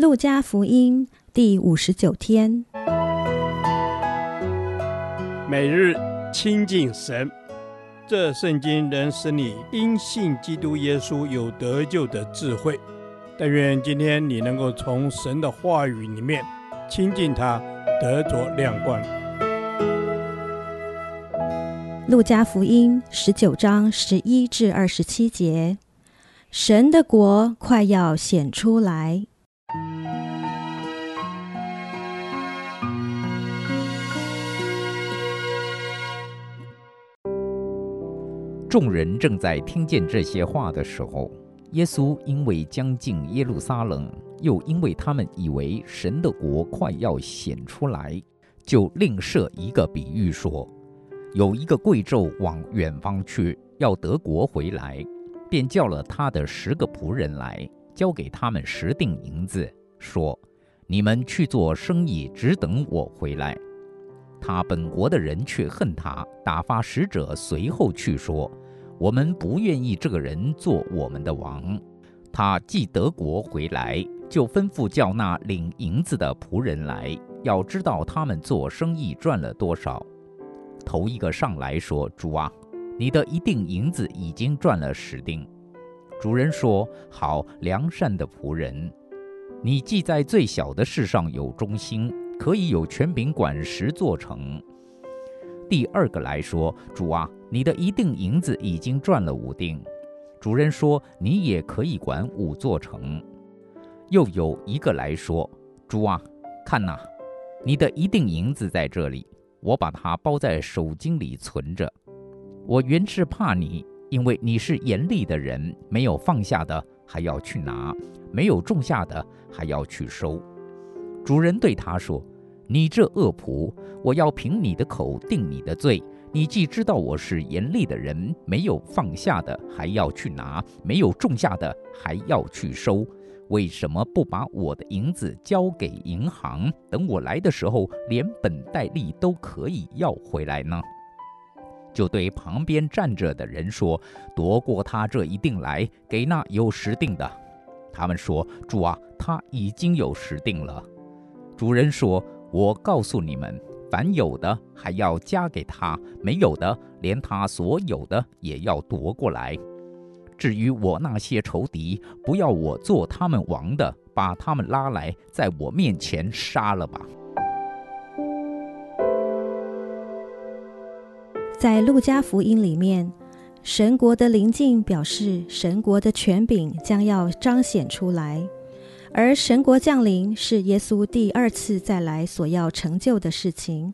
路加福音第五十九天，每日亲近神，这圣经能使你因信基督耶稣有得救的智慧。但愿今天你能够从神的话语里面亲近他，得着亮光。路加福音十九章十一至二十七节，神的国快要显出来。众人正在听见这些话的时候，耶稣因为将近耶路撒冷，又因为他们以为神的国快要显出来，就另设一个比喻说：有一个贵胄往远方去，要得国回来，便叫了他的十个仆人来，交给他们十锭银子，说：你们去做生意，只等我回来。他本国的人却恨他，打发使者随后去说：“我们不愿意这个人做我们的王。”他既得国回来，就吩咐叫那领银子的仆人来，要知道他们做生意赚了多少。头一个上来说：“主啊，你的一锭银子已经赚了十锭。”主人说：“好，良善的仆人，你既在最小的事上有忠心。”可以有权柄管十座城。第二个来说：“主啊，你的一锭银子已经赚了五锭。”主人说：“你也可以管五座城。”又有一个来说：“主啊，看哪，你的一錠银子在这里，我把它包在手巾里存着。我原是怕你，因为你是严厉的人，没有放下的还要去拿，没有种下的还要去收。”主人对他说：“你这恶仆，我要凭你的口定你的罪。你既知道我是严厉的人，没有放下的还要去拿，没有种下的还要去收，为什么不把我的银子交给银行，等我来的时候，连本带利都可以要回来呢？”就对旁边站着的人说：“夺过他这一锭来，给那有十锭的。”他们说：“主啊，他已经有十锭了。”主人说：“我告诉你们，凡有的还要加给他，没有的，连他所有的也要夺过来。至于我那些仇敌，不要我做他们王的，把他们拉来，在我面前杀了吧。”在路加福音里面，神国的临近表示神国的权柄将要彰显出来。而神国降临是耶稣第二次再来所要成就的事情，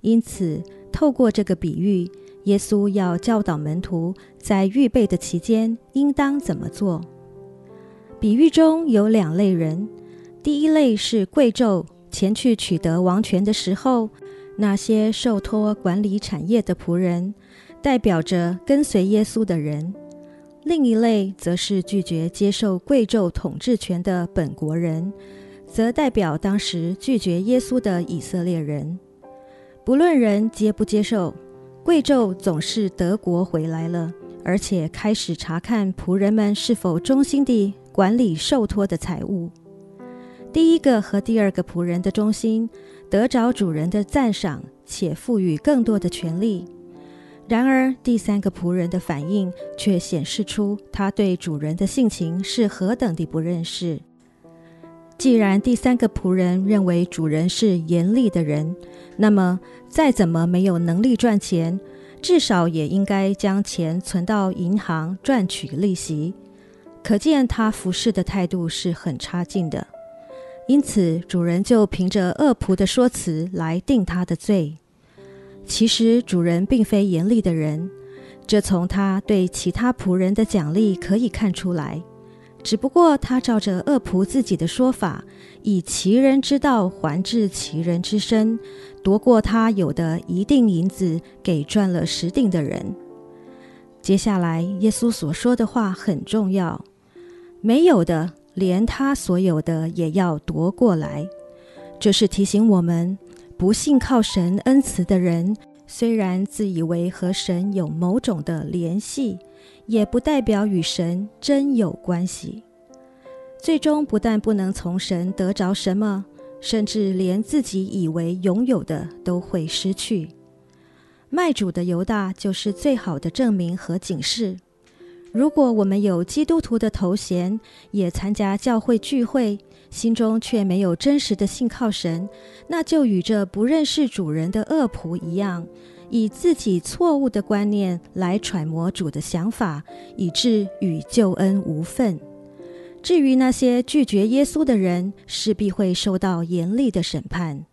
因此透过这个比喻，耶稣要教导门徒在预备的期间应当怎么做。比喻中有两类人，第一类是贵胄前去取得王权的时候，那些受托管理产业的仆人，代表着跟随耶稣的人。另一类则是拒绝接受贵胄统治权的本国人，则代表当时拒绝耶稣的以色列人。不论人接不接受，贵胄总是得国回来了，而且开始查看仆人们是否忠心地管理受托的财物。第一个和第二个仆人的忠心，得着主人的赞赏，且赋予更多的权力。然而，第三个仆人的反应却显示出他对主人的性情是何等的不认识。既然第三个仆人认为主人是严厉的人，那么再怎么没有能力赚钱，至少也应该将钱存到银行赚取利息。可见他服侍的态度是很差劲的。因此，主人就凭着恶仆的说辞来定他的罪。其实主人并非严厉的人，这从他对其他仆人的奖励可以看出来。只不过他照着恶仆自己的说法，以其人之道还治其人之身，夺过他有的一锭银子，给赚了十锭的人。接下来耶稣所说的话很重要：没有的，连他所有的也要夺过来。这是提醒我们。不信靠神恩慈的人，虽然自以为和神有某种的联系，也不代表与神真有关系。最终不但不能从神得着什么，甚至连自己以为拥有的都会失去。卖主的犹大就是最好的证明和警示。如果我们有基督徒的头衔，也参加教会聚会，心中却没有真实的信靠神，那就与这不认识主人的恶仆一样，以自己错误的观念来揣摩主的想法，以致与救恩无分。至于那些拒绝耶稣的人，势必会受到严厉的审判。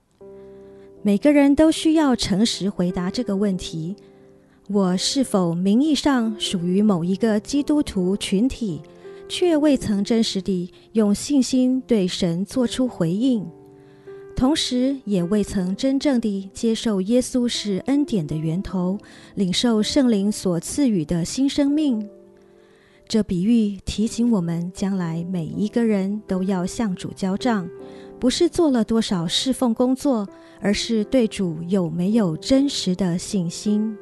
每个人都需要诚实回答这个问题。我是否名义上属于某一个基督徒群体，却未曾真实地用信心对神做出回应，同时也未曾真正地接受耶稣是恩典的源头，领受圣灵所赐予的新生命？这比喻提醒我们，将来每一个人都要向主交账，不是做了多少侍奉工作，而是对主有没有真实的信心。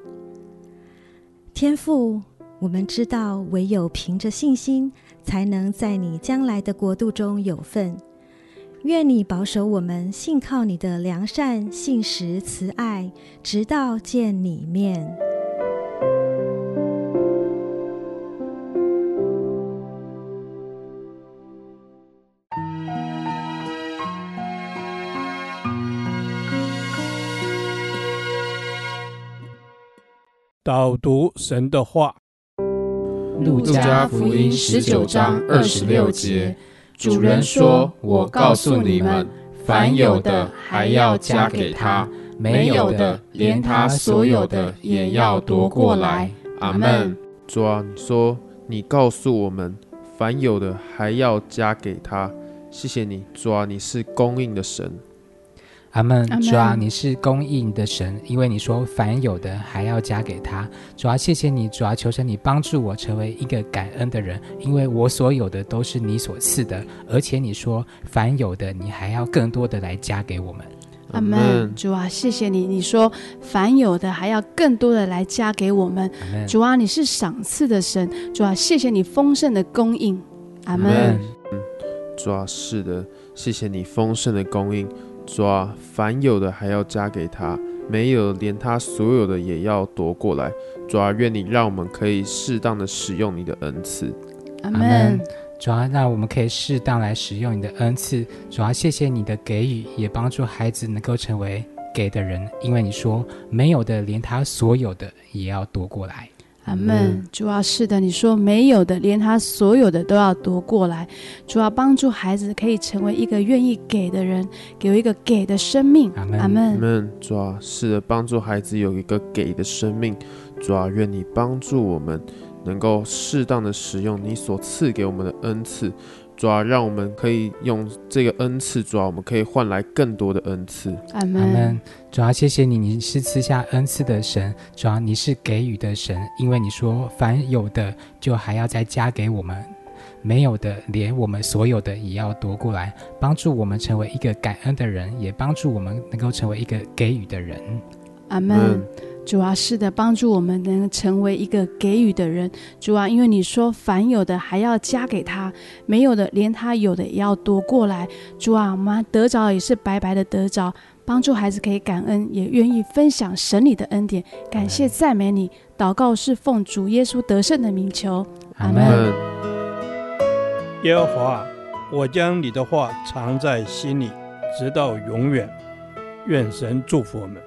天赋，我们知道，唯有凭着信心，才能在你将来的国度中有份。愿你保守我们，信靠你的良善、信实、慈爱，直到见你面。导读神的话，《路加福音》十九章二十六节，主人说：“我告诉你们，凡有的还要加给他，没有的，连他所有的也要夺过来。”阿门。主啊，你说你告诉我们，凡有的还要加给他。谢谢你，主啊，你是供应的神。阿门，主啊，你是供应的神，因为你说凡有的还要加给他。主啊，谢谢你，主啊，求神你帮助我成为一个感恩的人，因为我所有的都是你所赐的，而且你说凡有的你还要更多的来加给我们。阿门，主啊，谢谢你，你说凡有的还要更多的来加给我们。主啊，你是赏赐的神，主啊，谢谢你丰盛的供应。阿门。主啊，是的，谢谢你丰盛的供应。主啊，凡有的还要加给他，没有连他所有的也要夺过来。主啊，愿你让我们可以适当的使用你的恩赐。阿门。主啊，让我们可以适当来使用你的恩赐。主啊，谢谢你的给予，也帮助孩子能够成为给的人，因为你说没有的连他所有的也要夺过来。阿门，主啊，是的，你说没有的，连他所有的都要夺过来。主啊，帮助孩子可以成为一个愿意给的人，给一个给的生命。阿门，阿门。主啊，是的，帮助孩子有一个给的生命。主啊，愿你帮助我们能够适当的使用你所赐给我们的恩赐。主啊，让我们可以用这个恩赐，主啊，我们可以换来更多的恩赐。阿门。主要，谢谢你，你是赐下恩赐的神。主要，你是给予的神，因为你说凡有的就还要再加给我们，没有的连我们所有的也要夺过来，帮助我们成为一个感恩的人，也帮助我们能够成为一个给予的人。阿门。主啊，是的，帮助我们能成为一个给予的人。主啊，因为你说凡有的还要加给他，没有的连他有的也要夺过来。主啊，我们得着也是白白的得着。帮助孩子可以感恩，也愿意分享神你的恩典。感谢赞美你，祷告是奉主耶稣得胜的名求。阿门。耶和华，我将你的话藏在心里，直到永远。愿神祝福我们。